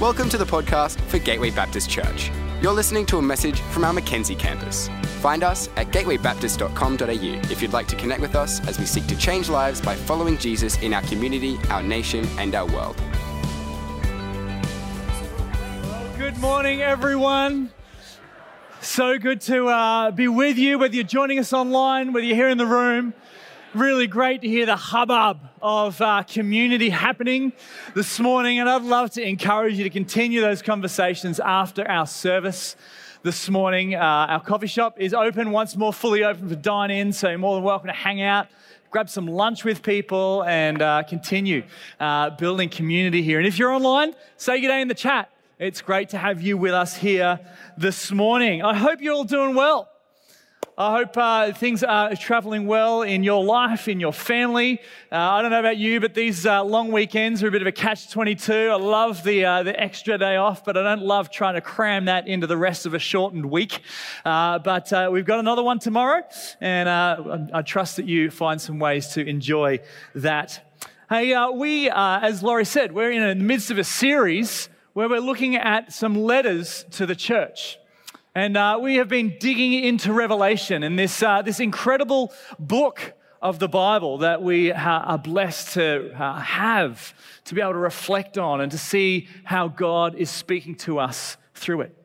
Welcome to the podcast for Gateway Baptist Church. You're listening to a message from our Mackenzie campus. Find us at gatewaybaptist.com.au if you'd like to connect with us as we seek to change lives by following Jesus in our community, our nation, and our world. Good morning, everyone. So good to uh, be with you, whether you're joining us online, whether you're here in the room. Really great to hear the hubbub of uh, community happening this morning, and I'd love to encourage you to continue those conversations after our service this morning. Uh, our coffee shop is open once more, fully open for dine in, so you're more than welcome to hang out, grab some lunch with people, and uh, continue uh, building community here. And if you're online, say good day in the chat. It's great to have you with us here this morning. I hope you're all doing well. I hope uh, things are traveling well in your life, in your family. Uh, I don't know about you, but these uh, long weekends are a bit of a catch 22. I love the, uh, the extra day off, but I don't love trying to cram that into the rest of a shortened week. Uh, but uh, we've got another one tomorrow, and I trust that you find some ways to enjoy that. Hey, we, as Laurie said, we're in the midst of a series where we're looking at some letters to the church. And uh, we have been digging into Revelation and this, uh, this incredible book of the Bible that we are blessed to uh, have, to be able to reflect on and to see how God is speaking to us through it.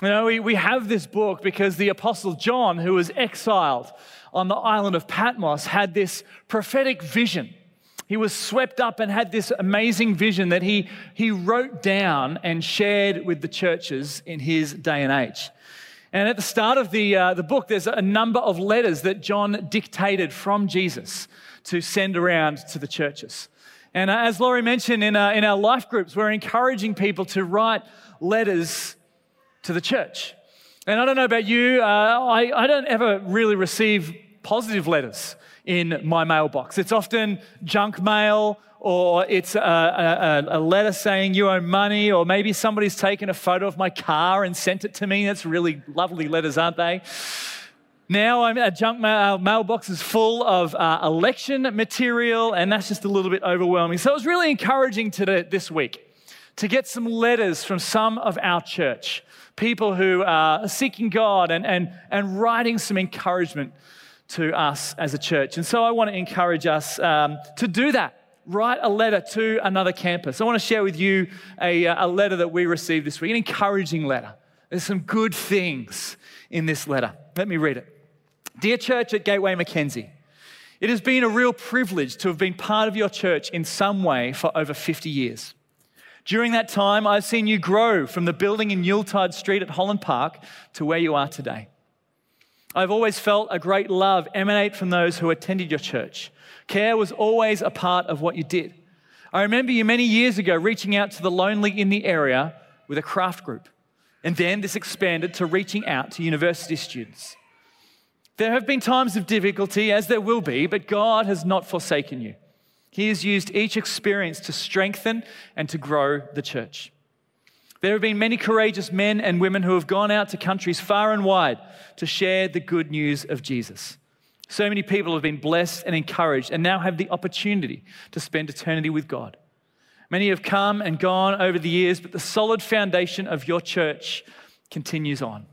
You know, we, we have this book because the Apostle John, who was exiled on the island of Patmos, had this prophetic vision he was swept up and had this amazing vision that he, he wrote down and shared with the churches in his day and age. And at the start of the, uh, the book, there's a number of letters that John dictated from Jesus to send around to the churches. And uh, as Laurie mentioned in, uh, in our life groups, we're encouraging people to write letters to the church. And I don't know about you, uh, I, I don't ever really receive positive letters in my mailbox. It's often junk mail or it's a, a, a, letter saying you owe money, or maybe somebody's taken a photo of my car and sent it to me. That's really lovely letters, aren't they? Now I'm a junk mail, mailbox is full of uh, election material, and that's just a little bit overwhelming. So it was really encouraging today, this week to get some letters from some of our church, people who are seeking God and, and, and writing some encouragement to us as a church. And so I want to encourage us um, to do that. Write a letter to another campus. I want to share with you a, a letter that we received this week, an encouraging letter. There's some good things in this letter. Let me read it. Dear church at Gateway Mackenzie, it has been a real privilege to have been part of your church in some way for over 50 years. During that time, I've seen you grow from the building in Yuletide Street at Holland Park to where you are today. I've always felt a great love emanate from those who attended your church. Care was always a part of what you did. I remember you many years ago reaching out to the lonely in the area with a craft group. And then this expanded to reaching out to university students. There have been times of difficulty, as there will be, but God has not forsaken you. He has used each experience to strengthen and to grow the church. There have been many courageous men and women who have gone out to countries far and wide to share the good news of Jesus. So many people have been blessed and encouraged and now have the opportunity to spend eternity with God. Many have come and gone over the years, but the solid foundation of your church continues on.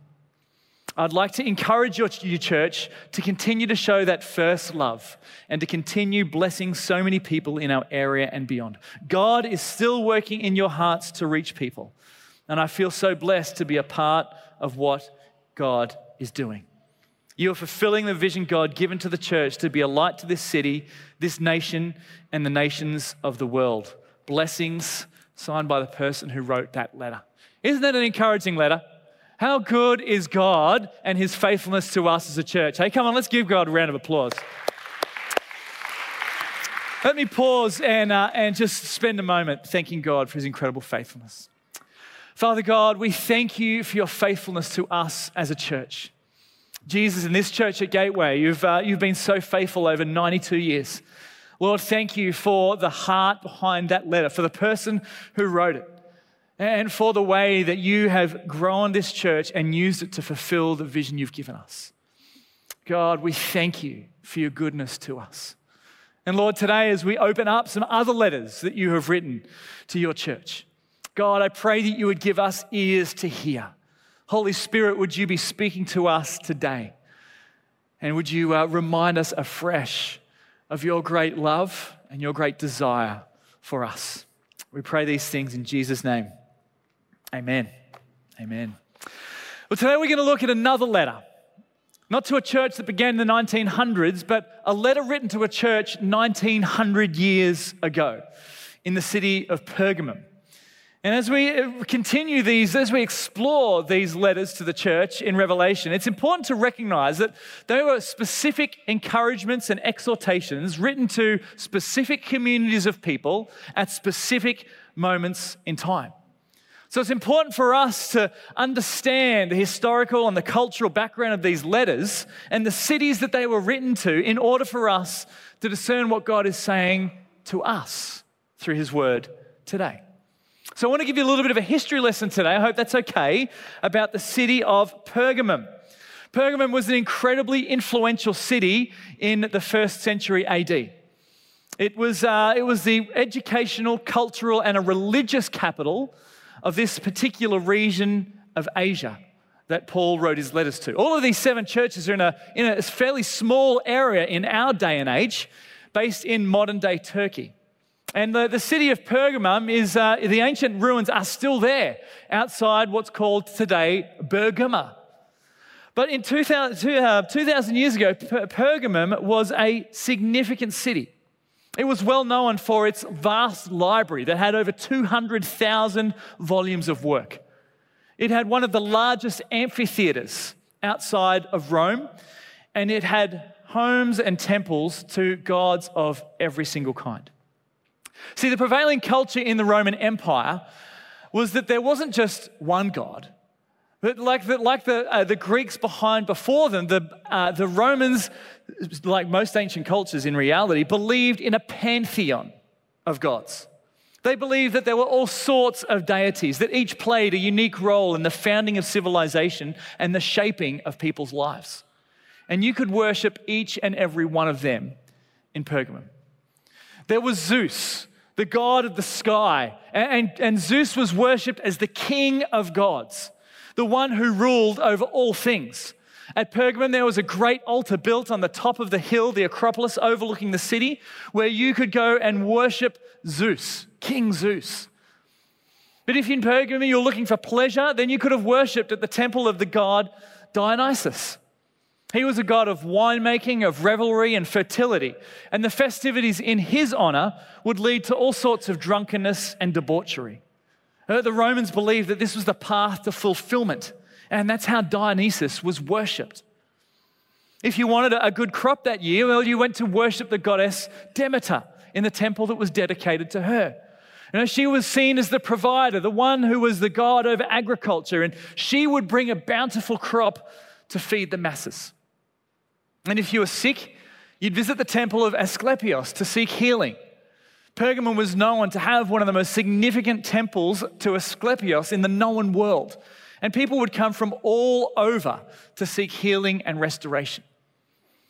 I'd like to encourage your, your, church to continue to show that first love and to continue blessing so many people in our area and beyond. God is still working in your hearts to reach people. And I feel so blessed to be a part of what God is doing. You are fulfilling the vision God given to the church to be a light to this city, this nation, and the nations of the world. Blessings signed by the person who wrote that letter. Isn't that an encouraging letter? How good is God and his faithfulness to us as a church? Hey, come on, let's give God a round of applause. Let me pause and, uh, and just spend a moment thanking God for his incredible faithfulness. Father God, we thank you for your faithfulness to us as a church. Jesus, in this church at Gateway, you've, uh, you've been so faithful over 92 years. Lord, thank you for the heart behind that letter, for the person who wrote it, and for the way that you have grown this church and used it to fulfill the vision you've given us. God, we thank you for your goodness to us. And Lord, today as we open up some other letters that you have written to your church, God, I pray that you would give us ears to hear. Holy Spirit, would you be speaking to us today? And would you uh, remind us afresh of your great love and your great desire for us? We pray these things in Jesus' name. Amen. Amen. Well, today we're going to look at another letter. Not to a church that began in the 1900s, but a letter written to a church 1900 years ago in the city of Pergamum. And as we uh, continue these, as we explore these letters to the church in Revelation, it's important to recognize that they were specific encouragements and exhortations written to specific communities of people at specific moments in time. So it's important for us to understand the historical and the cultural background of these letters and the cities that they were written to in order for us to discern what God is saying to us through His Word today. So I want to give you a little bit of a history lesson today. I hope that's okay about the city of Pergamum. Pergamum was an incredibly influential city in the first century AD. It was, uh, it was the educational, cultural, and a religious capital of this particular region of Asia that Paul wrote his letters to. All of these seven churches are in a, in a fairly small area in our day and age, based in modern day Turkey. And the, the city of Pergamum is, uh, the ancient ruins are still there outside what's called today Bergama. But in 2000, uh, 2000 years ago, Pergamum was a significant city. It was well known for its vast library that had over 200,000 volumes of work. It had one of the largest amphitheaters outside of Rome, and it had homes and temples to gods of every single kind. See, the prevailing culture in the Roman Empire was that there wasn't just one God, but like the, like the, uh, the Greeks behind before them, the, uh, the Romans, like most ancient cultures in reality, believed in a pantheon of gods. They believed that there were all sorts of deities that each played a unique role in the founding of civilization and the shaping of people's lives. And you could worship each and every one of them in Pergamum. There was Zeus, the god of the sky, and, and, and Zeus was worshipped as the king of gods the one who ruled over all things. At Pergamum, there was a great altar built on the top of the hill, the Acropolis, overlooking the city, where you could go and worship Zeus, King Zeus. But if in Pergamum you're looking for pleasure, then you could have worshipped at the temple of the god Dionysus. He was a god of winemaking, of revelry, and fertility. And the festivities in his honor would lead to all sorts of drunkenness and debauchery. Uh, the Romans believed that this was the path to fulfillment, and that's how Dionysus was worshipped. If you wanted a good crop that year, well, you went to worship the goddess Demeter in the temple that was dedicated to her. You know, she was seen as the provider, the one who was the god over agriculture, and she would bring a bountiful crop to feed the masses. And if you were sick, you'd visit the temple of Asclepius to seek healing. Pergamum was known to have one of the most significant temples to Asclepius in the known world. And people would come from all over to seek healing and restoration.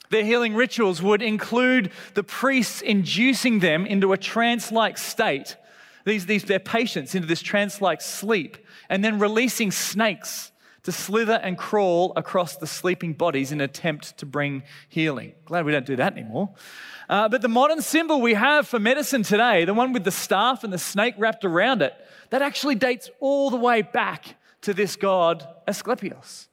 Their healing rituals would include the priests inducing them into a trance like state, these, these, their patients into this trance like sleep, and then releasing snakes to slither and crawl across the sleeping bodies in an attempt to bring healing. Glad we don't do that anymore. Uh, but the modern symbol we have for medicine today, the one with the staff and the snake wrapped around it, that actually dates all the way back to this god Asclepius.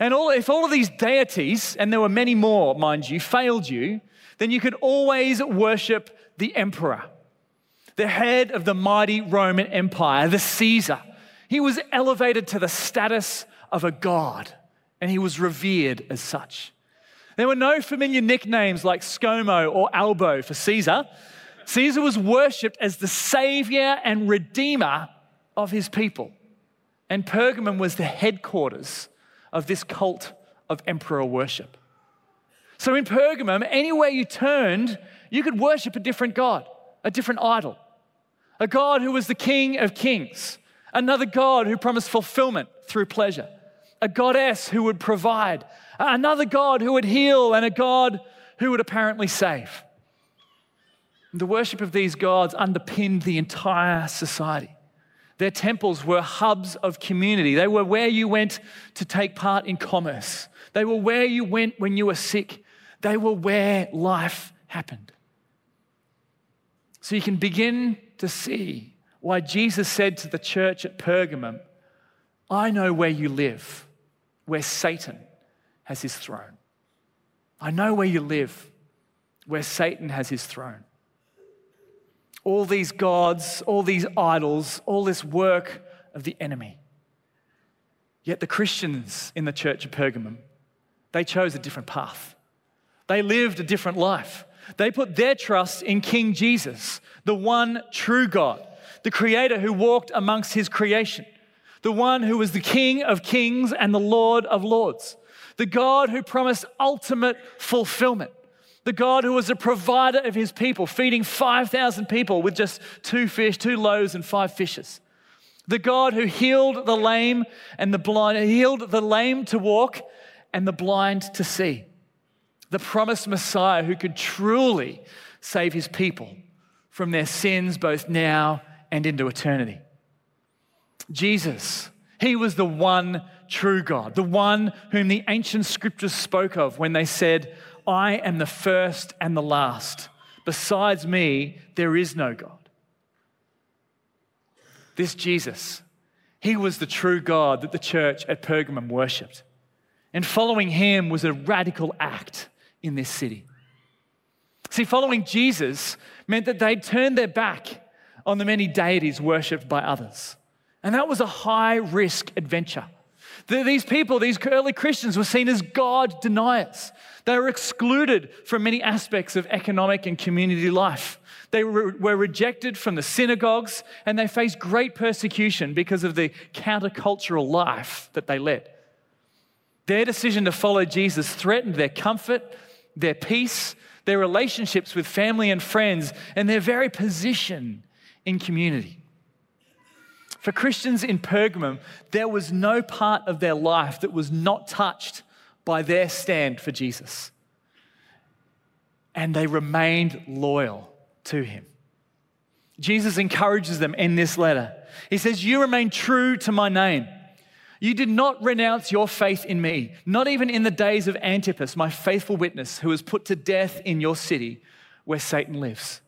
And all, if all of these deities, and there were many more, mind you, failed you, then you could always worship the emperor, the head of the mighty Roman Empire, the Caesar. He was elevated to the status of a god, and he was revered as such. There were no familiar nicknames like ScoMo or Albo for Caesar. Caesar was worshipped as the savior and redeemer of his people. And Pergamum was the headquarters of this cult of emperor worship. So in Pergamum, anywhere you turned, you could worship a different god, a different idol, a god who was the king of kings, another god who promised fulfillment through pleasure, a goddess who would provide, another God who would heal, and a God who would apparently save. The worship of these gods underpinned the entire society. Their temples were hubs of community. They were where you went to take part in commerce. They were where you went when you were sick. They were where life happened. So you can begin to see why Jesus said to the church at Pergamum, I know where you live, where Satan has his throne. I know where you live, where Satan has his throne all these gods, all these idols, all this work of the enemy. Yet the Christians in the church of Pergamum, they chose a different path. They lived a different life. They put their trust in King Jesus, the one true God, the creator who walked amongst his creation, the one who was the King of kings and the Lord of lords, the God who promised ultimate fulfillment the God who was a provider of his people, feeding 5,000 people with just two fish, two loaves, and five fishes. The God who healed the lame and the blind, healed the lame to walk and the blind to see. The promised Messiah who could truly save his people from their sins both now and into eternity. Jesus, he was the one true God, the one whom the ancient scriptures spoke of when they said, I am the first and the last. Besides me, there is no God. This Jesus, he was the true God that the church at Pergamum worshipped. And following him was a radical act in this city. See, following Jesus meant that they'd turned their back on the many deities worshipped by others. And that was a high risk adventure. These people, these early Christians, were seen as God deniers. They were excluded from many aspects of economic and community life. They were, rejected from the synagogues and they faced great persecution because of the countercultural life that they led. Their decision to follow Jesus threatened their comfort, their peace, their relationships with family and friends, and their very position in community. For Christians in Pergamum, there was no part of their life that was not touched by their stand for Jesus. And they remained loyal to him. Jesus encourages them in this letter. He says, You remain true to my name. You did not renounce your faith in me, not even in the days of Antipas, my faithful witness, who was put to death in your city where Satan lives.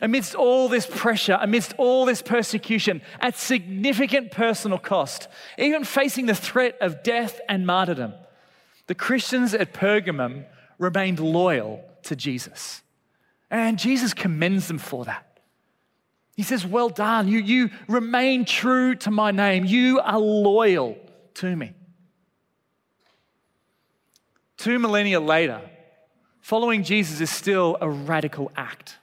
Amidst all this pressure, amidst all this persecution, at significant personal cost, even facing the threat of death and martyrdom, the Christians at Pergamum remained loyal to Jesus. And Jesus commends them for that. He says, Well done. You, you remain true to my name. You are loyal to me. Two millennia later, following Jesus is still a radical act.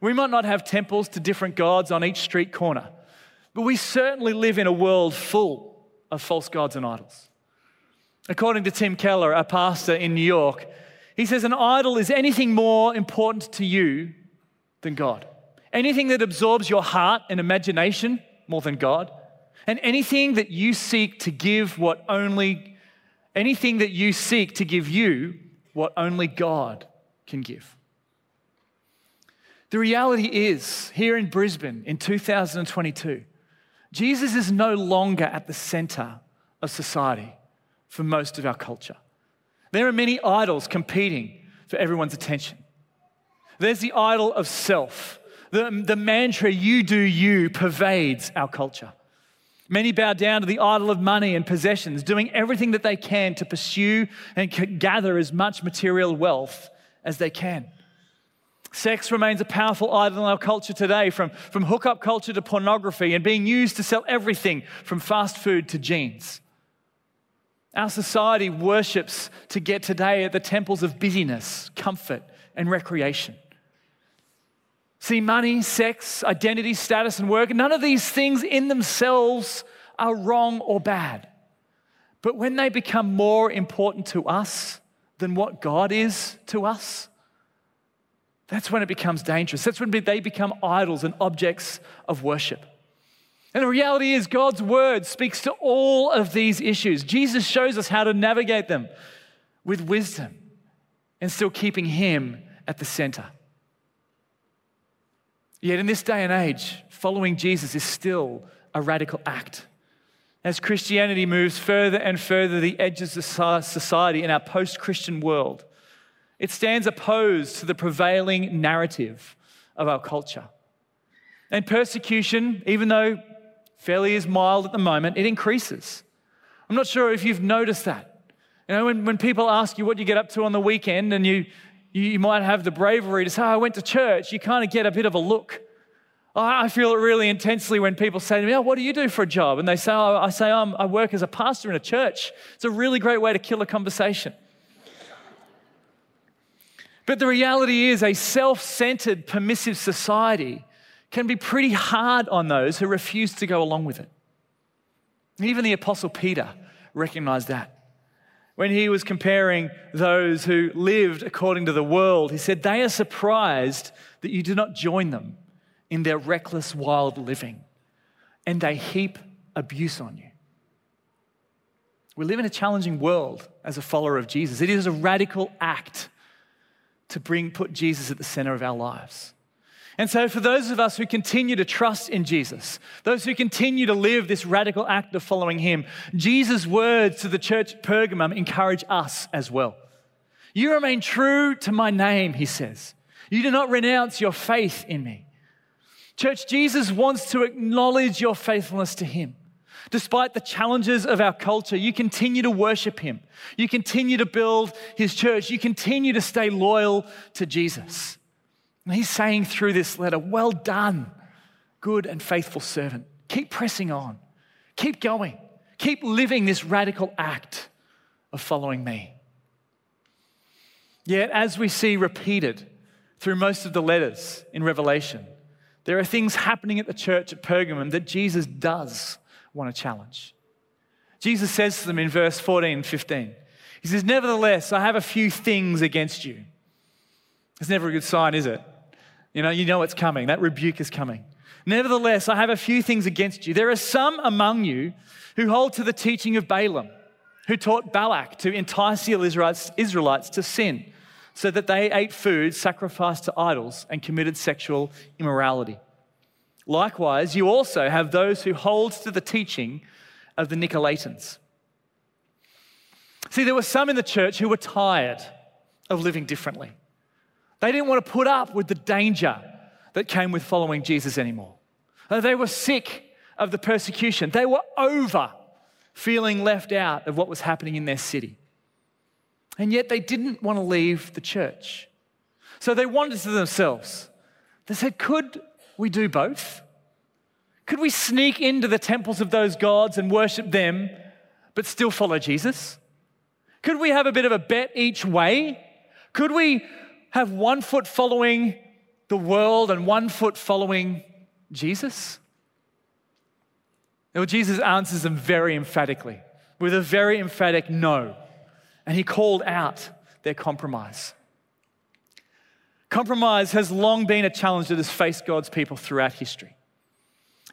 We might not have temples to different gods on each street corner, but we certainly live in a world full of false gods and idols. According to Tim Keller, a pastor in New York, he says an idol is anything more important to you than God. Anything that absorbs your heart and imagination more than God. And anything that you seek to give what only, anything that you seek to give you what only God can give. The reality is, here in Brisbane in 2022, Jesus is no longer at the center of society for most of our culture. There are many idols competing for everyone's attention. There's the idol of self. The, the mantra, you do you, pervades our culture. Many bow down to the idol of money and possessions, doing everything that they can to pursue and gather as much material wealth as they can. Sex remains a powerful idol in our culture today, from, from hookup culture to pornography, and being used to sell everything from fast food to jeans. Our society worships to get today at the temples of busyness, comfort, and recreation. See, money, sex, identity, status, and work, none of these things in themselves are wrong or bad. But when they become more important to us than what God is to us, that's when it becomes dangerous. That's when they become idols and objects of worship. And the reality is, God's word speaks to all of these issues. Jesus shows us how to navigate them with wisdom and still keeping Him at the center. Yet in this day and age, following Jesus is still a radical act. As Christianity moves further and further the edges of society in our post Christian world, it stands opposed to the prevailing narrative of our culture. And persecution, even though fairly is mild at the moment, it increases. I'm not sure if you've noticed that. You know, when, when people ask you what you get up to on the weekend and you, you, you might have the bravery to say, oh, I went to church, you kind of get a bit of a look. I feel it really intensely when people say to me, Oh, what do you do for a job? And they say, oh, I say, oh, I work as a pastor in a church. It's a really great way to kill a conversation. But the reality is, a self centered, permissive society can be pretty hard on those who refuse to go along with it. Even the Apostle Peter recognized that. When he was comparing those who lived according to the world, he said, They are surprised that you do not join them in their reckless, wild living, and they heap abuse on you. We live in a challenging world as a follower of Jesus. It is a radical act to bring, put Jesus at the center of our lives. And so, for those of us who continue to trust in Jesus, those who continue to live this radical act of following Him, Jesus' words to the church at Pergamum encourage us as well. You remain true to my name, he says. You do not renounce your faith in me. Church, Jesus wants to acknowledge your faithfulness to Him. Despite the challenges of our culture, you continue to worship Him. You continue to build His church. You continue to stay loyal to Jesus. And He's saying through this letter, Well done, good and faithful servant. Keep pressing on, keep going, keep living this radical act of following me. Yet, as we see repeated through most of the letters in Revelation, there are things happening at the church at Pergamum that Jesus does want to challenge. Jesus says to them in verse 14 and 15, He says, Nevertheless, I have a few things against you. It's never a good sign, is it? You know, you know it's coming. That rebuke is coming. Nevertheless, I have a few things against you. There are some among you who hold to the teaching of Balaam, who taught Balak to entice the Israelites, Israelites to sin so that they ate food sacrificed to idols and committed sexual immorality. Likewise, you also have those who hold to the teaching of the Nicolaitans. See, there were some in the church who were tired of living differently. They didn't want to put up with the danger that came with following Jesus anymore. Uh, they were sick of the persecution. They were over feeling left out of what was happening in their city. And yet they didn't want to leave the church. So they wondered to themselves, they said, could we do both? Could we sneak into the temples of those gods and worship them, but still follow Jesus? Could we have a bit of a bet each way? Could we have one foot following the world and one foot following Jesus? Well, Jesus answers them very emphatically with a very emphatic no and he called out their compromise. Compromise has long been a challenge that has faced God's people throughout history.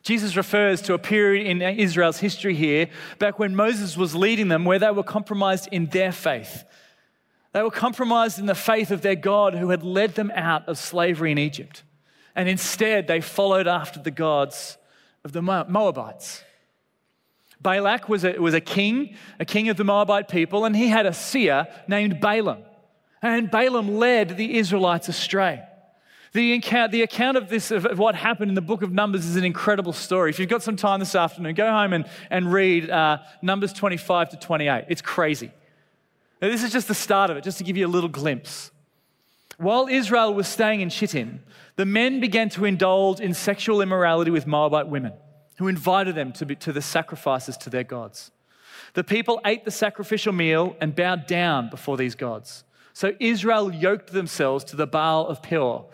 Jesus refers to a period in Israel's history here, back when Moses was leading them, where they were compromised in their faith. They were compromised in the faith of their God who had led them out of slavery in Egypt. And instead, they followed after the gods of the Moabites. Balak was a, was a king, a king of the Moabite people, and he had a seer named Balaam. And Balaam led the Israelites astray. The account, the account of this, of what happened in the book of Numbers, is an incredible story. If you've got some time this afternoon, go home and, and read uh, Numbers 25 to 28. It's crazy. Now, this is just the start of it, just to give you a little glimpse. While Israel was staying in Shittim, the men began to indulge in sexual immorality with Moabite women who invited them to, be, to the sacrifices to their gods. The people ate the sacrificial meal and bowed down before these gods. So Israel yoked themselves to the Baal of Peor,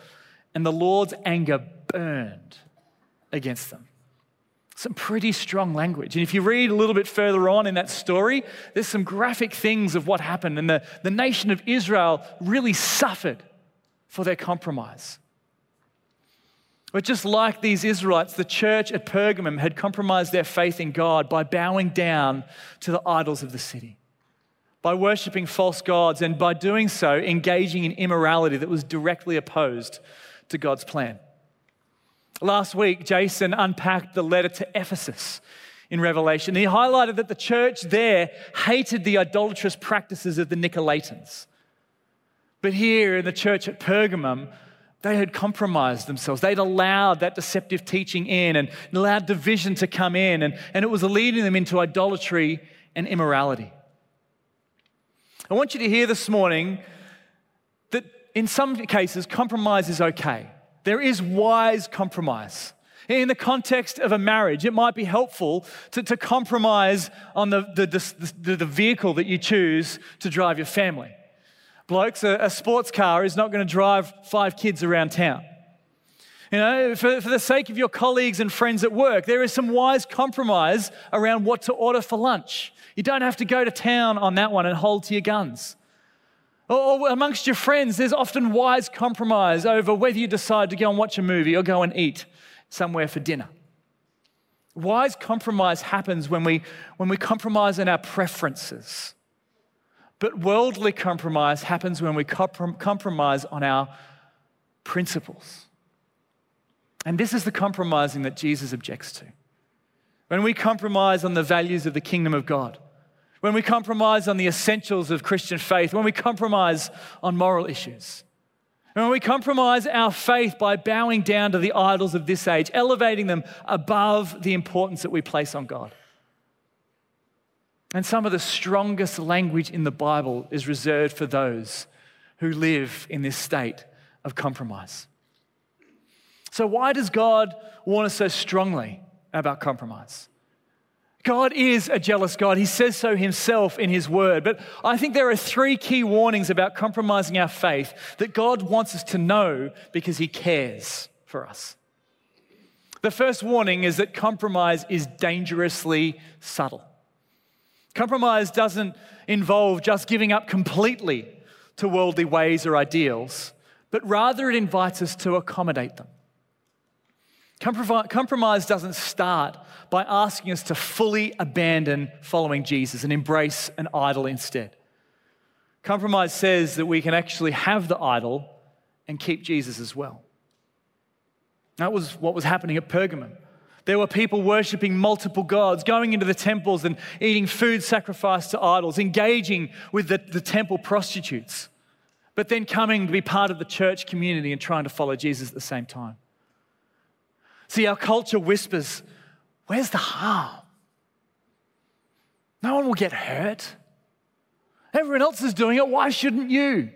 and the Lord's anger burned against them. Some pretty strong language. And if you read a little bit further on in that story, there's some graphic things of what happened. And the, the nation of Israel really suffered for their compromise. But just like these Israelites, the church at Pergamum had compromised their faith in God by bowing down to the idols of the city, by worshiping false gods, and by doing so, engaging in immorality that was directly opposed to God's plan. Last week, Jason unpacked the letter to Ephesus in Revelation. He highlighted that the church there hated the idolatrous practices of the Nicolaitans. But here in the church at Pergamum, they had compromised themselves. They'd allowed that deceptive teaching in and allowed division to come in, and, and it was leading them into idolatry and immorality. I want you to hear this morning that in some cases, compromise is okay. There is wise compromise. In the context of a marriage, it might be helpful to, to compromise on the, the, the, the, vehicle that you choose to drive your family. Blokes, a, a sports car is not going to drive five kids around town. You know, for, for the sake of your colleagues and friends at work, there is some wise compromise around what to order for lunch. You don't have to go to town on that one and hold to your guns. Or amongst your friends, there's often wise compromise over whether you decide to go and watch a movie or go and eat somewhere for dinner. Wise compromise happens when we, when we compromise in our preferences. But worldly compromise happens when we compromise on our principles. And this is the compromising that Jesus objects to. When we compromise on the values of the kingdom of God, when we compromise on the essentials of Christian faith, when we compromise on moral issues, when we compromise our faith by bowing down to the idols of this age, elevating them above the importance that we place on God. And some of the strongest language in the Bible is reserved for those who live in this state of compromise. So, why does God warn us so strongly about compromise? God is a jealous God. He says so himself in his word. But I think there are three key warnings about compromising our faith that God wants us to know because he cares for us. The first warning is that compromise is dangerously subtle. Compromise doesn't involve just giving up completely to worldly ways or ideals, but rather it invites us to accommodate them. Compromise doesn't start by asking us to fully abandon following Jesus and embrace an idol instead. Compromise says that we can actually have the idol and keep Jesus as well. That was what was happening at Pergamum. There were people worshiping multiple gods, going into the temples and eating food sacrificed to idols, engaging with the, the temple prostitutes, but then coming to be part of the church community and trying to follow Jesus at the same time. See, our culture whispers, Where's the harm? No one will get hurt. Everyone else is doing it. Why shouldn't you?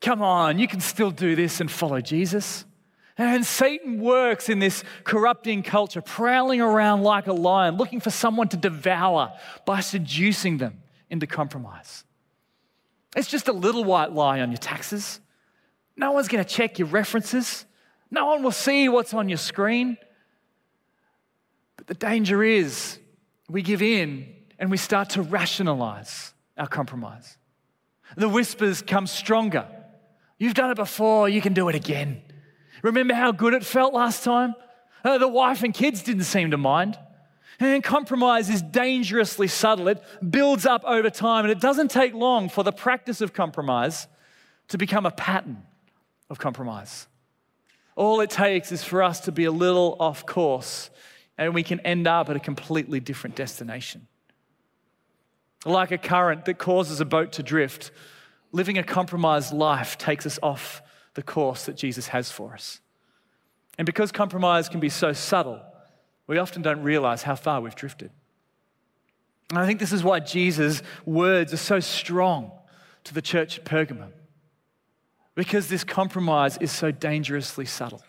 Come on, you can still do this and follow Jesus. And Satan works in this corrupting culture, prowling around like a lion, looking for someone to devour by seducing them into compromise. It's just a little white lie on your taxes. No one's going to check your references. No one will see what's on your screen. But the danger is we give in and we start to rationalize our compromise. The whispers come stronger. You've done it before, you can do it again. Remember how good it felt last time? Uh, the wife and kids didn't seem to mind. And compromise is dangerously subtle. It builds up over time, and it doesn't take long for the practice of compromise to become a pattern of compromise. All it takes is for us to be a little off course, and we can end up at a completely different destination. Like a current that causes a boat to drift, living a compromised life takes us off the course that Jesus has for us. And because compromise can be so subtle, we often don't realize how far we've drifted. And I think this is why Jesus' words are so strong to the church at Pergamum, because this compromise is so dangerously subtle.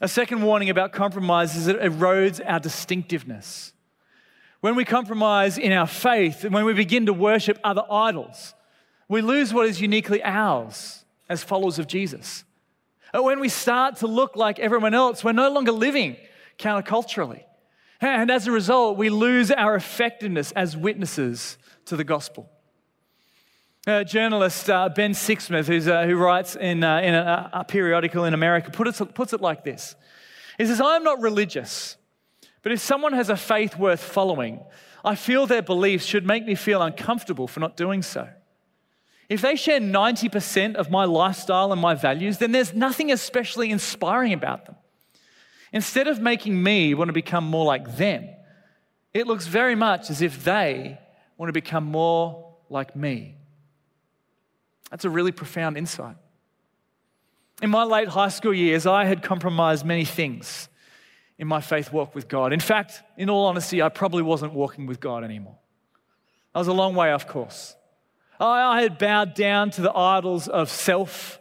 A second warning about compromise is that it erodes our distinctiveness. When we compromise in our faith and when we begin to worship other idols, we lose what is uniquely ours as followers of Jesus. When we start to look like everyone else, we're no longer living counterculturally. And as a result, we lose our effectiveness as witnesses to the gospel. A journalist uh, Ben Sixsmith, uh, who writes in, uh, in a, a, periodical in America, put it, puts it like this He says, I'm not religious, but if someone has a faith worth following, I feel their beliefs should make me feel uncomfortable for not doing so. if they share 90% of my lifestyle and my values, then there's nothing especially inspiring about them. Instead of making me want to become more like them, it looks very much as if they want to become more like me. That's a really profound insight. In my late high school years, I had compromised many things in my faith walk with God. In fact, in all honesty, I probably wasn't walking with God anymore. I was a long way off course. I had bowed down to the idols of self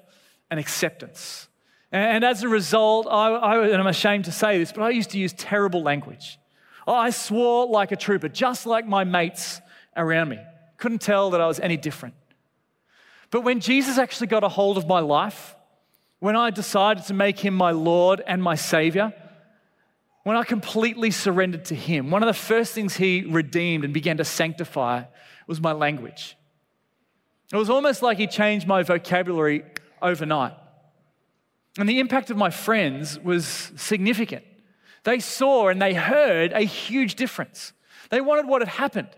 and acceptance. And as a result, I, I, and I'm ashamed to say this, but I used to use terrible language. I swore like a trooper, just like my mates around me. Couldn't tell that I was any different. But when Jesus actually got a hold of my life, when I decided to make him my Lord and my Savior, when I completely surrendered to him, one of the first things he redeemed and began to sanctify was my language. It was almost like he changed my vocabulary overnight. And the impact of my friends was significant. They saw and they heard a huge difference. They wanted what had happened.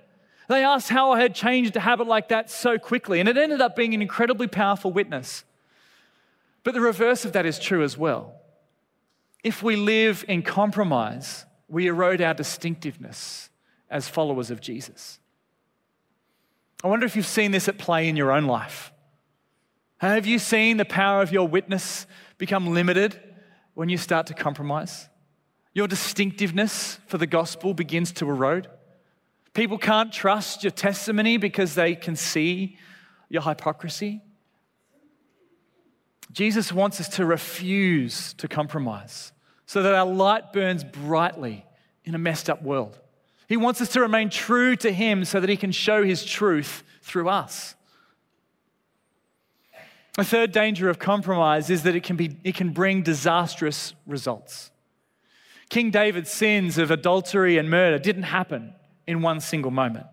They asked how I had changed a habit like that so quickly, and it ended up being an incredibly powerful witness. But the reverse of that is true as well. If we live in compromise, we erode our distinctiveness as followers of Jesus. I wonder if you've seen this at play in your own life. Have you seen the power of your witness become limited when you start to compromise? Your distinctiveness for the gospel begins to erode. People can't trust your testimony because they can see your hypocrisy. Jesus wants us to refuse to compromise so that our light burns brightly in a messed up world. He wants us to remain true to Him so that He can show His truth through us. A third danger of compromise is that it can, be, it can bring disastrous results. King David's sins of adultery and murder didn't happen in one single moment.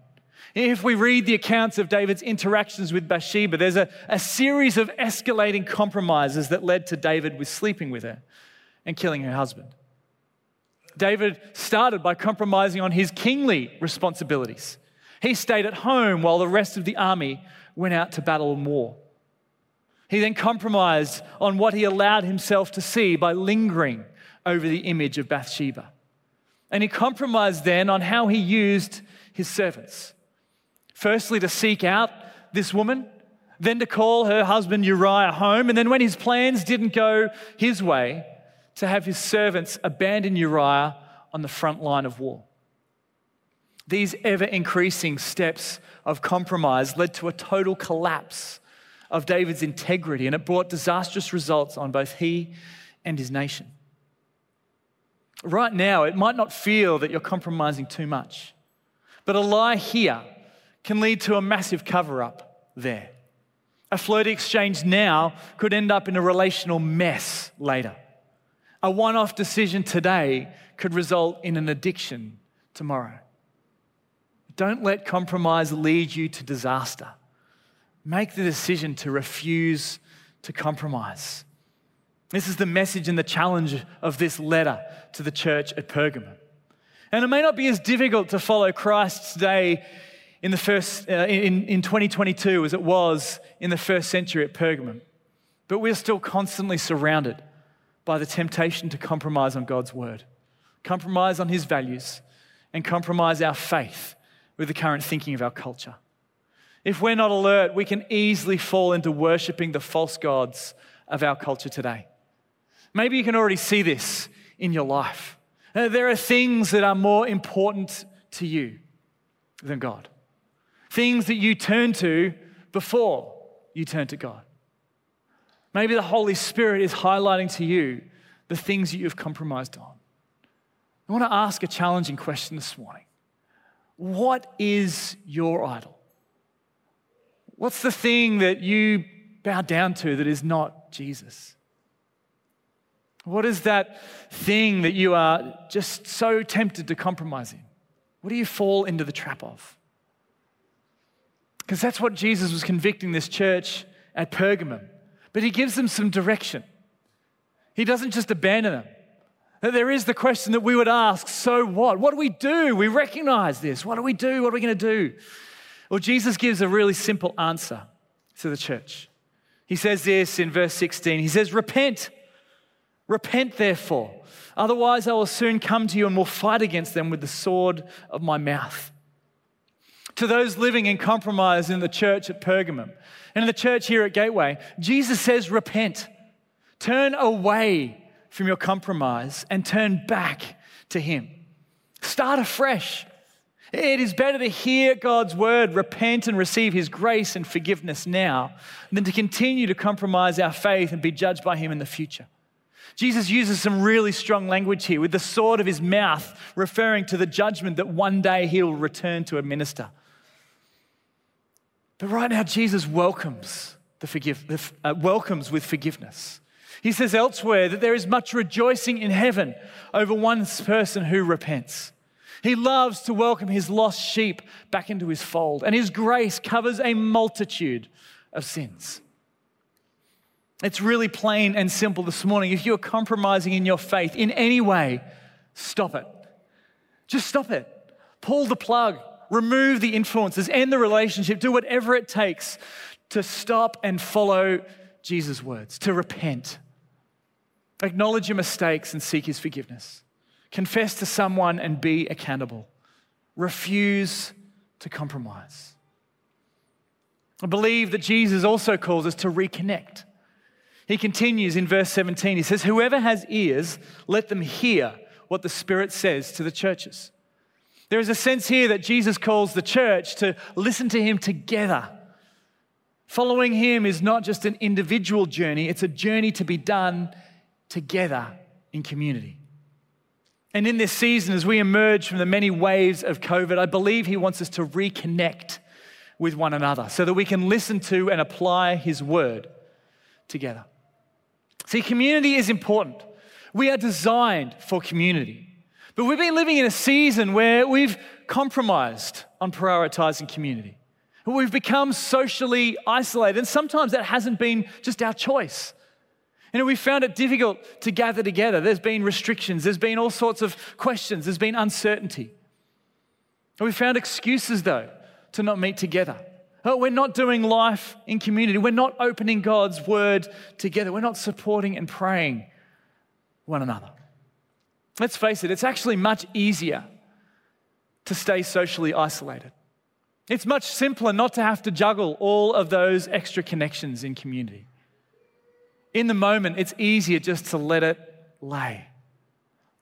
If we read the accounts of David's interactions with Bathsheba, there's a, a series of escalating compromises that led to David with sleeping with her and killing her husband. David started by compromising on his kingly responsibilities. He stayed at home while the rest of the army went out to battle and war. He then compromised on what he allowed himself to see by lingering over the image of Bathsheba. And he compromised then on how he used his servants. Firstly, to seek out this woman, then to call her husband Uriah home, and then when his plans didn't go his way, to have his servants abandon Uriah on the front line of war. These ever increasing steps of compromise led to a total collapse of David's integrity, and it brought disastrous results on both he and his nation. Right now, it might not feel that you're compromising too much, but a lie here can lead to a massive cover up there. A flirty exchange now could end up in a relational mess later. A one off decision today could result in an addiction tomorrow. Don't let compromise lead you to disaster. Make the decision to refuse to compromise. This is the message and the challenge of this letter to the church at Pergamum. And it may not be as difficult to follow Christ today in, the first, uh, in, in 2022 as it was in the first century at Pergamum, but we're still constantly surrounded by the temptation to compromise on God's word, compromise on his values, and compromise our faith with the current thinking of our culture. If we're not alert, we can easily fall into worshiping the false gods of our culture today. Maybe you can already see this in your life. Uh, there are things that are more important to you than God, things that you turn to before you turn to God. Maybe the Holy Spirit is highlighting to you the things that you've compromised on. I want to ask a challenging question this morning What is your idol? What's the thing that you bow down to that is not Jesus? What is that thing that you are just so tempted to compromise in? What do you fall into the trap of? Because that's what Jesus was convicting this church at Pergamum. But he gives them some direction. He doesn't just abandon them. There is the question that we would ask so what? What do we do? We recognize this. What do we do? What are we going to do? Well, Jesus gives a really simple answer to the church. He says this in verse 16. He says, Repent, repent therefore. Otherwise, I will soon come to you and will fight against them with the sword of my mouth. To those living in compromise in the church at Pergamum and in the church here at Gateway, Jesus says, Repent, turn away from your compromise and turn back to Him. Start afresh. It is better to hear God's word, repent, and receive His grace and forgiveness now than to continue to compromise our faith and be judged by Him in the future. Jesus uses some really strong language here with the sword of His mouth, referring to the judgment that one day He'll return to administer. But right now, Jesus welcomes, the forgive, uh, welcomes with forgiveness. He says elsewhere that there is much rejoicing in heaven over one person who repents. He loves to welcome his lost sheep back into his fold, and his grace covers a multitude of sins. It's really plain and simple this morning. If you're compromising in your faith in any way, stop it. Just stop it. Pull the plug, remove the influences, end the relationship, do whatever it takes to stop and follow Jesus' words, to repent. Acknowledge your mistakes and seek his forgiveness. Confess to someone and be accountable. Refuse to compromise. I believe that Jesus also calls us to reconnect. He continues in verse 17. He says, Whoever has ears, let them hear what the Spirit says to the churches. There is a sense here that Jesus calls the church to listen to him together. Following him is not just an individual journey, it's a journey to be done together in community. And in this season, as we emerge from the many waves of COVID, I believe he wants us to reconnect with one another so that we can listen to and apply his word together. See, community is important. We are designed for community. But we've been living in a season where we've compromised on prioritizing community. We've become socially isolated, and sometimes that hasn't been just our choice. You know, we found it difficult to gather together. There's been restrictions, there's been all sorts of questions, there's been uncertainty. And we found excuses, though, to not meet together. Oh, we're not doing life in community. We're not opening God's word together. We're not supporting and praying one another. Let's face it, it's actually much easier to stay socially isolated. It's much simpler not to have to juggle all of those extra connections in community. In the moment, it's easier just to let it lay.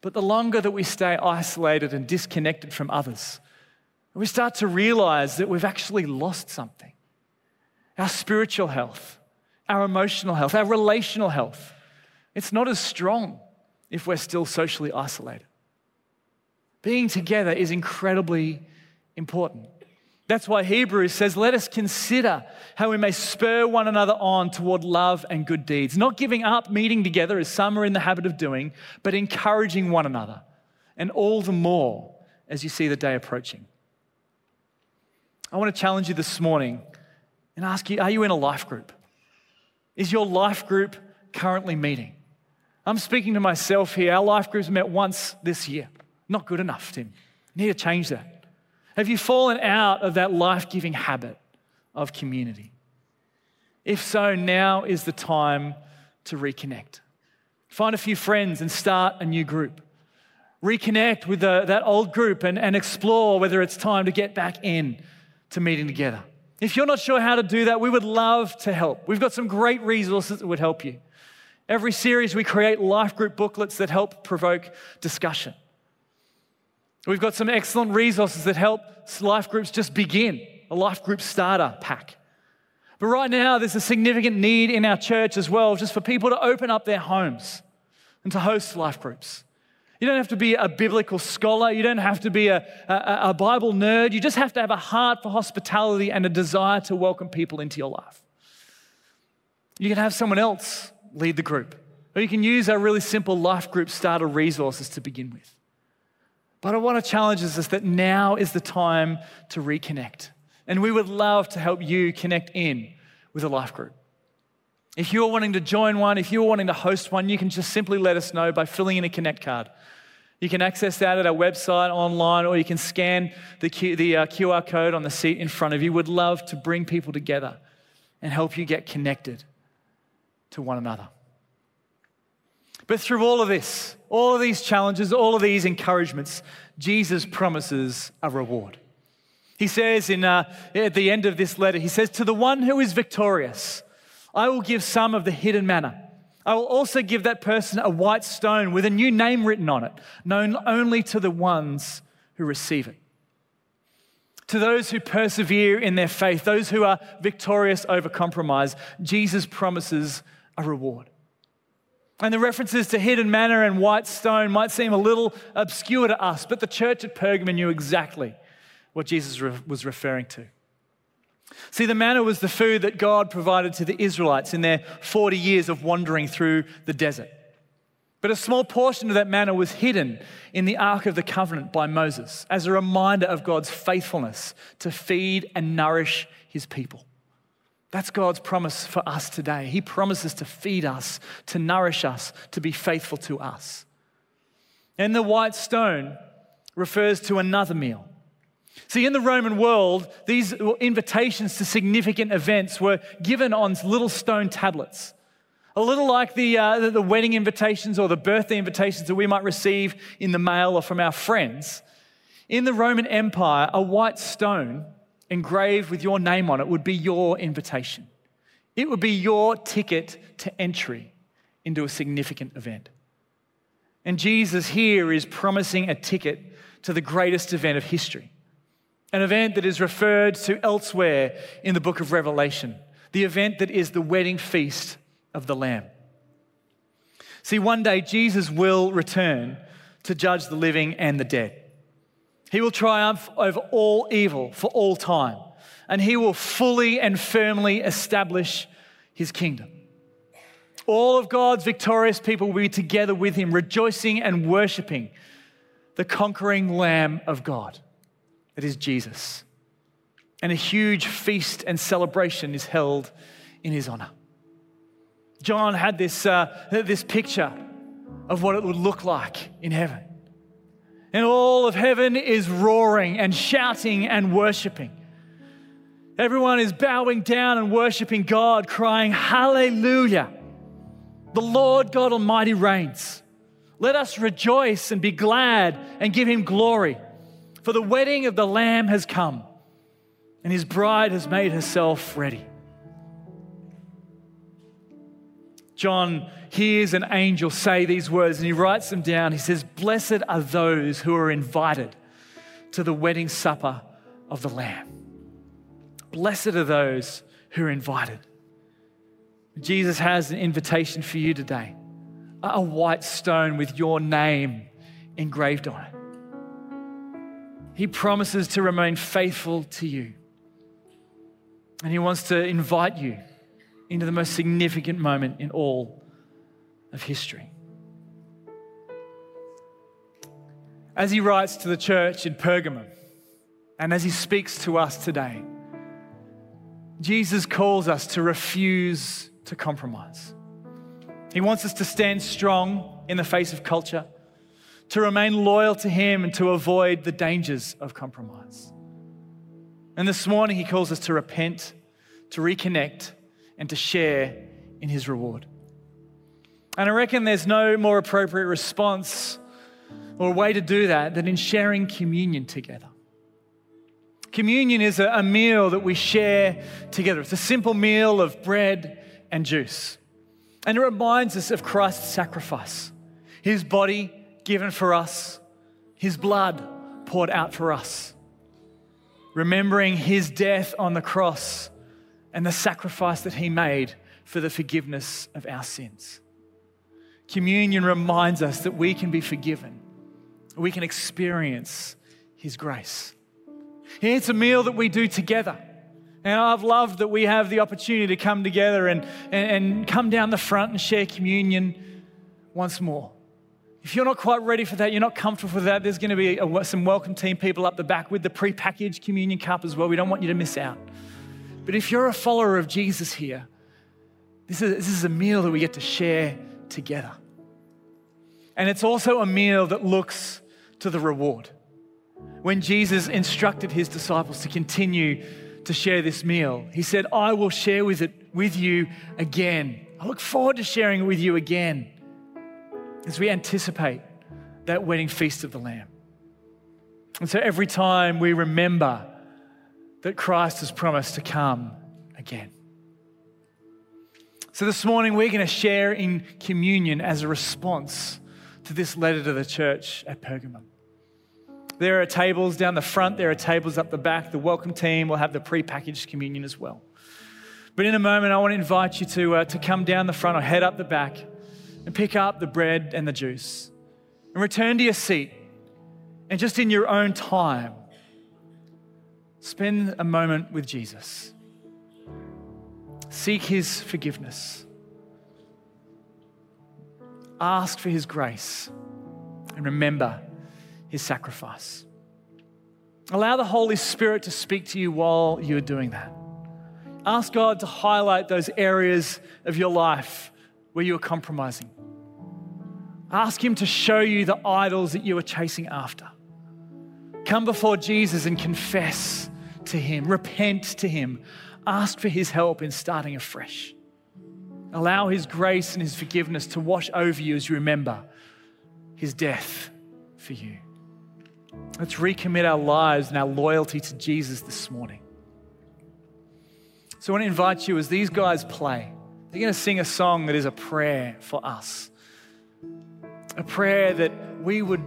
But the longer that we stay isolated and disconnected from others, we start to realize that we've actually lost something our spiritual health, our emotional health, our relational health. It's not as strong if we're still socially isolated. Being together is incredibly important. That's why Hebrews says, Let us consider how we may spur one another on toward love and good deeds, not giving up meeting together as some are in the habit of doing, but encouraging one another, and all the more as you see the day approaching. I want to challenge you this morning and ask you Are you in a life group? Is your life group currently meeting? I'm speaking to myself here. Our life groups met once this year. Not good enough, Tim. You need to change that. Have you fallen out of that life giving habit of community? If so, now is the time to reconnect. Find a few friends and start a new group. Reconnect with the, that old group and, and explore whether it's time to get back in to meeting together. If you're not sure how to do that, we would love to help. We've got some great resources that would help you. Every series, we create life group booklets that help provoke discussion. We've got some excellent resources that help life groups just begin, a life group starter pack. But right now, there's a significant need in our church as well, just for people to open up their homes and to host life groups. You don't have to be a biblical scholar. You don't have to be a, a, a, Bible nerd. You just have to have a heart for hospitality and a desire to welcome people into your life. You can have someone else lead the group, or you can use our really simple life group starter resources to begin with. But I want to challenge us that now is the time to reconnect. And we would love to help you connect in with a life group. If you're wanting to join one, if you're wanting to host one, you can just simply let us know by filling in a Connect card. You can access that at our website online, or you can scan the, Q, the uh, QR code on the seat in front of you. Would love to bring people together and help you get connected to one another. But through all of this, all of these challenges, all of these encouragements, Jesus promises a reward. He says in, uh, at the end of this letter, he says, To the one who is victorious, I will give some of the hidden manna. I will also give that person a white stone with a new name written on it, known only to the ones who receive it. To those who persevere in their faith, those who are victorious over compromise, Jesus promises a reward. And the references to hidden manna and white stone might seem a little obscure to us, but the church at Pergamon knew exactly what Jesus was referring to. See, the manna was the food that God provided to the Israelites in their 40 years of wandering through the desert. But a small portion of that manna was hidden in the Ark of the Covenant by Moses as a reminder of God's faithfulness to feed and nourish his people. That's God's promise for us today. He promises to feed us, to nourish us, to be faithful to us. And the white stone refers to another meal. See, in the Roman world, these invitations to significant events were given on little stone tablets. A little like the, uh, the wedding invitations or the birthday invitations that we might receive in the mail or from our friends. In the Roman Empire, a white stone engraved with your name on it would be your invitation. It would be your ticket to entry into a significant event. And Jesus here is promising a ticket to the greatest event of history, an event that is referred to elsewhere in the book of Revelation, the event that is the wedding feast of the Lamb. See, one day Jesus will return to judge the living and the dead. He will triumph over all evil for all time, and he will fully and firmly establish his kingdom. All of God's victorious people will be together with him, rejoicing and worshiping the conquering Lamb of God. That is Jesus. And a huge feast and celebration is held in his honor. John had this, uh, this picture of what it would look like in heaven and all of heaven is roaring and shouting and worshiping. Everyone is bowing down and worshiping God, crying, Hallelujah! The Lord God Almighty reigns. Let us rejoice and be glad and give him glory. For the wedding of the Lamb has come, and his bride has made herself ready. John hears an angel say these words and he writes them down. He says, Blessed are those who are invited to the wedding supper of the Lamb. Blessed are those who are invited. Jesus has an invitation for you today a white stone with your name engraved on it. He promises to remain faithful to you. And he wants to invite you into the most significant moment in all of history. As he writes to the church in Pergamum, and as he speaks to us today, Jesus calls us to refuse to compromise. He wants us to stand strong in the face of culture, to remain loyal to him, and to avoid the dangers of compromise. And this morning, he calls us to repent, to reconnect, and to share in his reward. And I reckon there's no more appropriate response or way to do that than in sharing communion together. Communion is a, meal that we share together. It's a simple meal of bread and juice. And it reminds us of Christ's sacrifice, his body given for us, his blood poured out for us. Remembering his death on the cross and the sacrifice that he made for the forgiveness of our sins. Communion reminds us that we can be forgiven, we can experience his grace. It's a meal that we do together. And I've loved that we have the opportunity to come together and, and, and come down the front and share communion once more. If you're not quite ready for that, you're not comfortable with that, there's going to be a, some welcome team people up the back with the pre-packaged communion cup as well. We don't want you to miss out. But if you're a follower of Jesus here, this is, this is a meal that we get to share together. And it's also a meal that looks to the reward. When Jesus instructed his disciples to continue to share this meal. He said, I will share with it with you again. I look forward to sharing it with you again as we anticipate that wedding feast of the Lamb. And so every time we remember that Christ has promised to come again. So this morning we're going to share in communion as a response to this letter to the church at Pergamum. There are tables down the front, there are tables up the back. The welcome team will have the pre-packaged communion as well. But in a moment, I want to invite you to, uh, to come down the front or head up the back and pick up the bread and the juice and return to your seat. And just in your own time, spend a moment with Jesus. Seek his forgiveness. Ask for his grace. And remember his sacrifice. Allow the Holy Spirit to speak to you while you're doing that. Ask God to highlight those areas of your life where you are compromising. Ask Him to show you the idols that you are chasing after. Come before Jesus and confess to Him, repent to Him, ask for His help in starting afresh. Allow His grace and His forgiveness to wash over you as you remember His death for you. Let's recommit our lives and our loyalty to Jesus this morning. So I want to invite you as these guys play, they're going to sing a song that is a prayer for us. A prayer that we would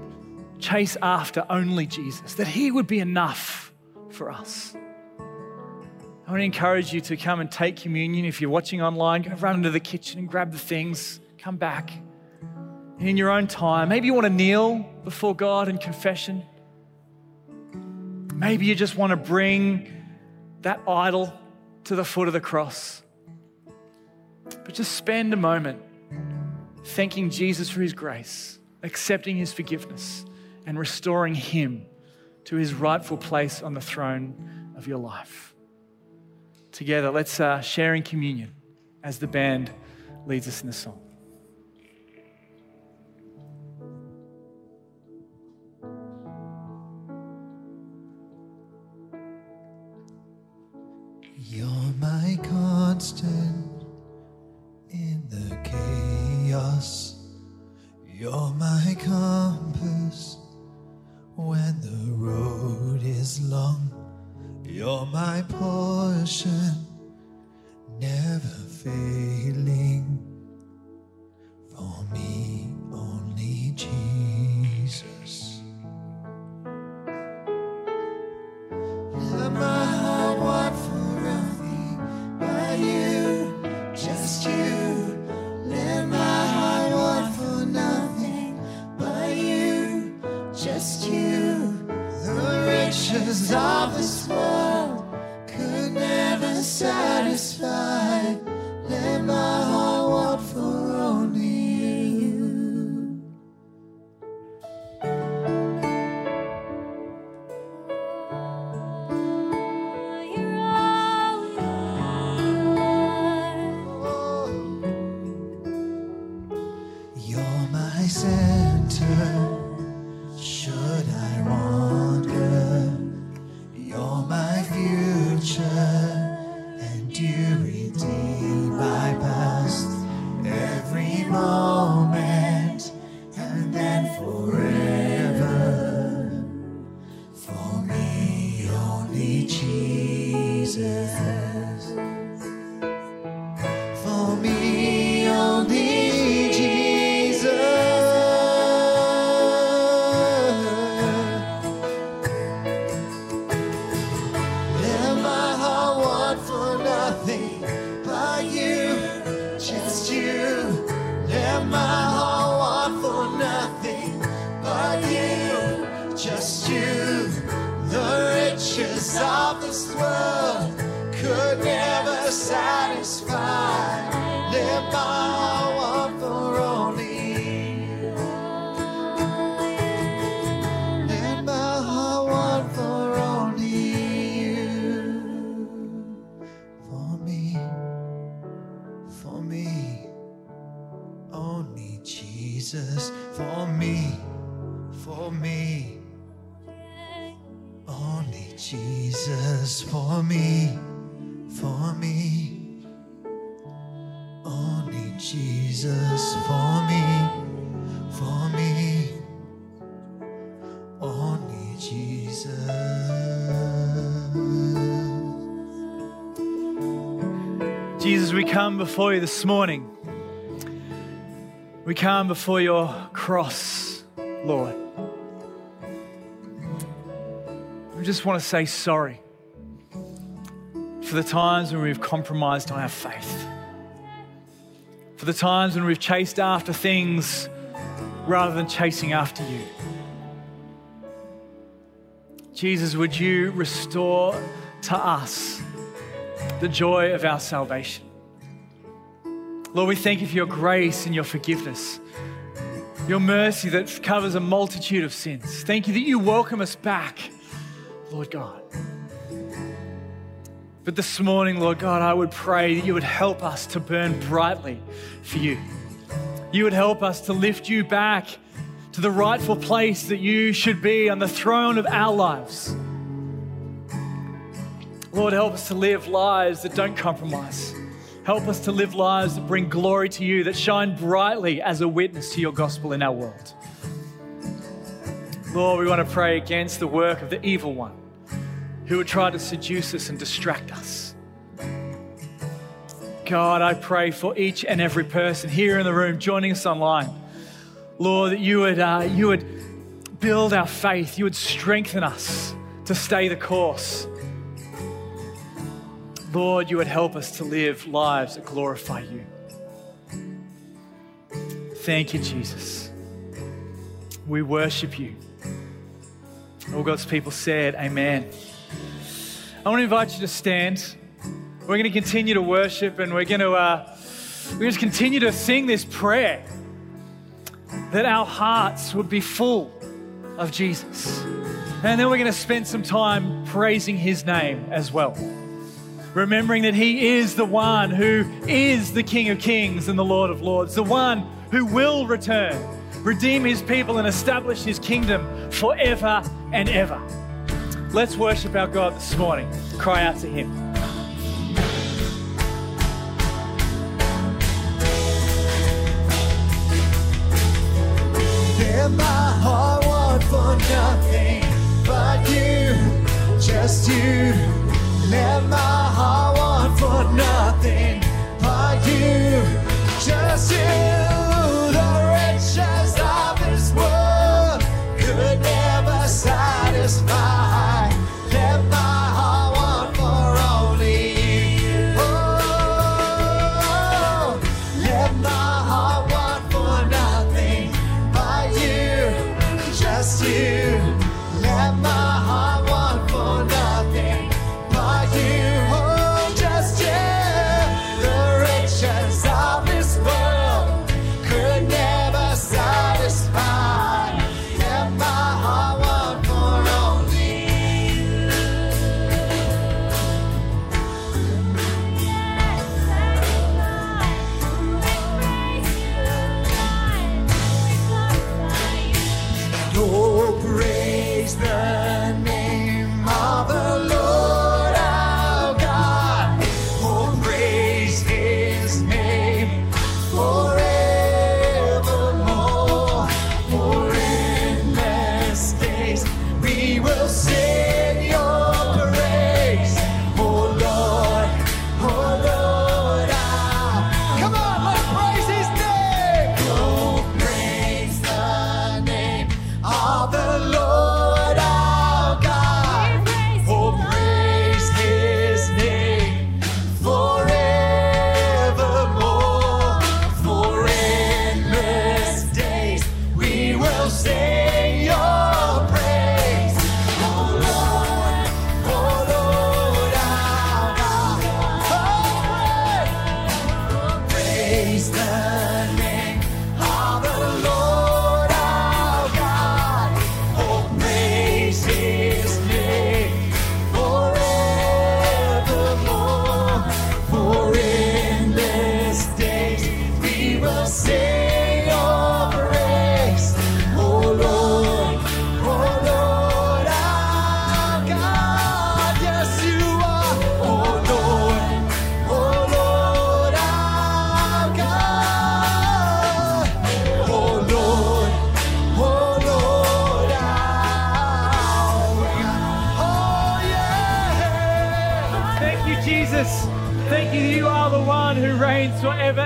chase after only Jesus, that He would be enough for us. I want to encourage you to come and take communion. If you're watching online, go run into the kitchen and grab the things, come back. And in your own time, maybe you want to kneel before God in confession. Maybe you just want to bring that idol to the foot of the cross. But just spend a moment thanking Jesus for his grace, accepting his forgiveness, and restoring him to his rightful place on the throne of your life. Together, let's uh, share in communion as the band leads us in the song. You're my constant the chaos. You're my compass when the road is long. You're my portion, never failing. For me, riches of this world could never satisfy. Jesus. For me, for me, only Jesus for me, for me. Only Jesus for me, for me. Only Jesus. Jesus, we come before you this morning. We come before your cross, Lord. We just want to say sorry for the times when we've compromised on our faith, for the times when we've chased after things rather than chasing after you. Jesus, would you restore to us the joy of our salvation? Lord, we thank you for your grace and your forgiveness, your mercy that covers a multitude of sins. Thank you that you welcome us back, Lord God. But this morning, Lord God, I would pray that you would help us to burn brightly for you. You would help us to lift you back to the rightful place that you should be on the throne of our lives. Lord, help us to live lives that don't compromise. Help us to live lives that bring glory to you, that shine brightly as a witness to your gospel in our world. Lord, we want to pray against the work of the evil one who would try to seduce us and distract us. God, I pray for each and every person here in the room joining us online. Lord, that you would, uh, you would build our faith, you would strengthen us to stay the course. Lord, you would help us to live lives that glorify you. Thank you, Jesus. We worship you. All God's people said, Amen. I want to invite you to stand. We're going to continue to worship and we're going to, uh, we're going to continue to sing this prayer that our hearts would be full of Jesus. And then we're going to spend some time praising his name as well remembering that He is the one who is the King of Kings and the Lord of Lords, the one who will return, redeem His people, and establish His kingdom forever and ever. Let's worship our God this morning, cry out to Him. My heart want for nothing but you, just you. Let my heart want for nothing but you, just you. taste the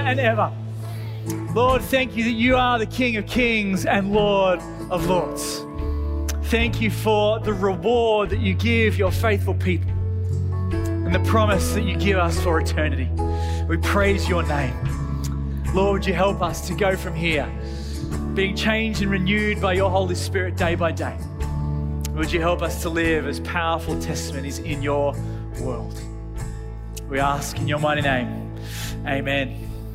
and ever. Lord, thank you that you are the King of kings and Lord of lords. Thank you for the reward that you give your faithful people and the promise that you give us for eternity. We praise your name. Lord, you help us to go from here, being changed and renewed by your Holy Spirit day by day? Would you help us to live as powerful testimonies in your world? We ask in your mighty name. Amen.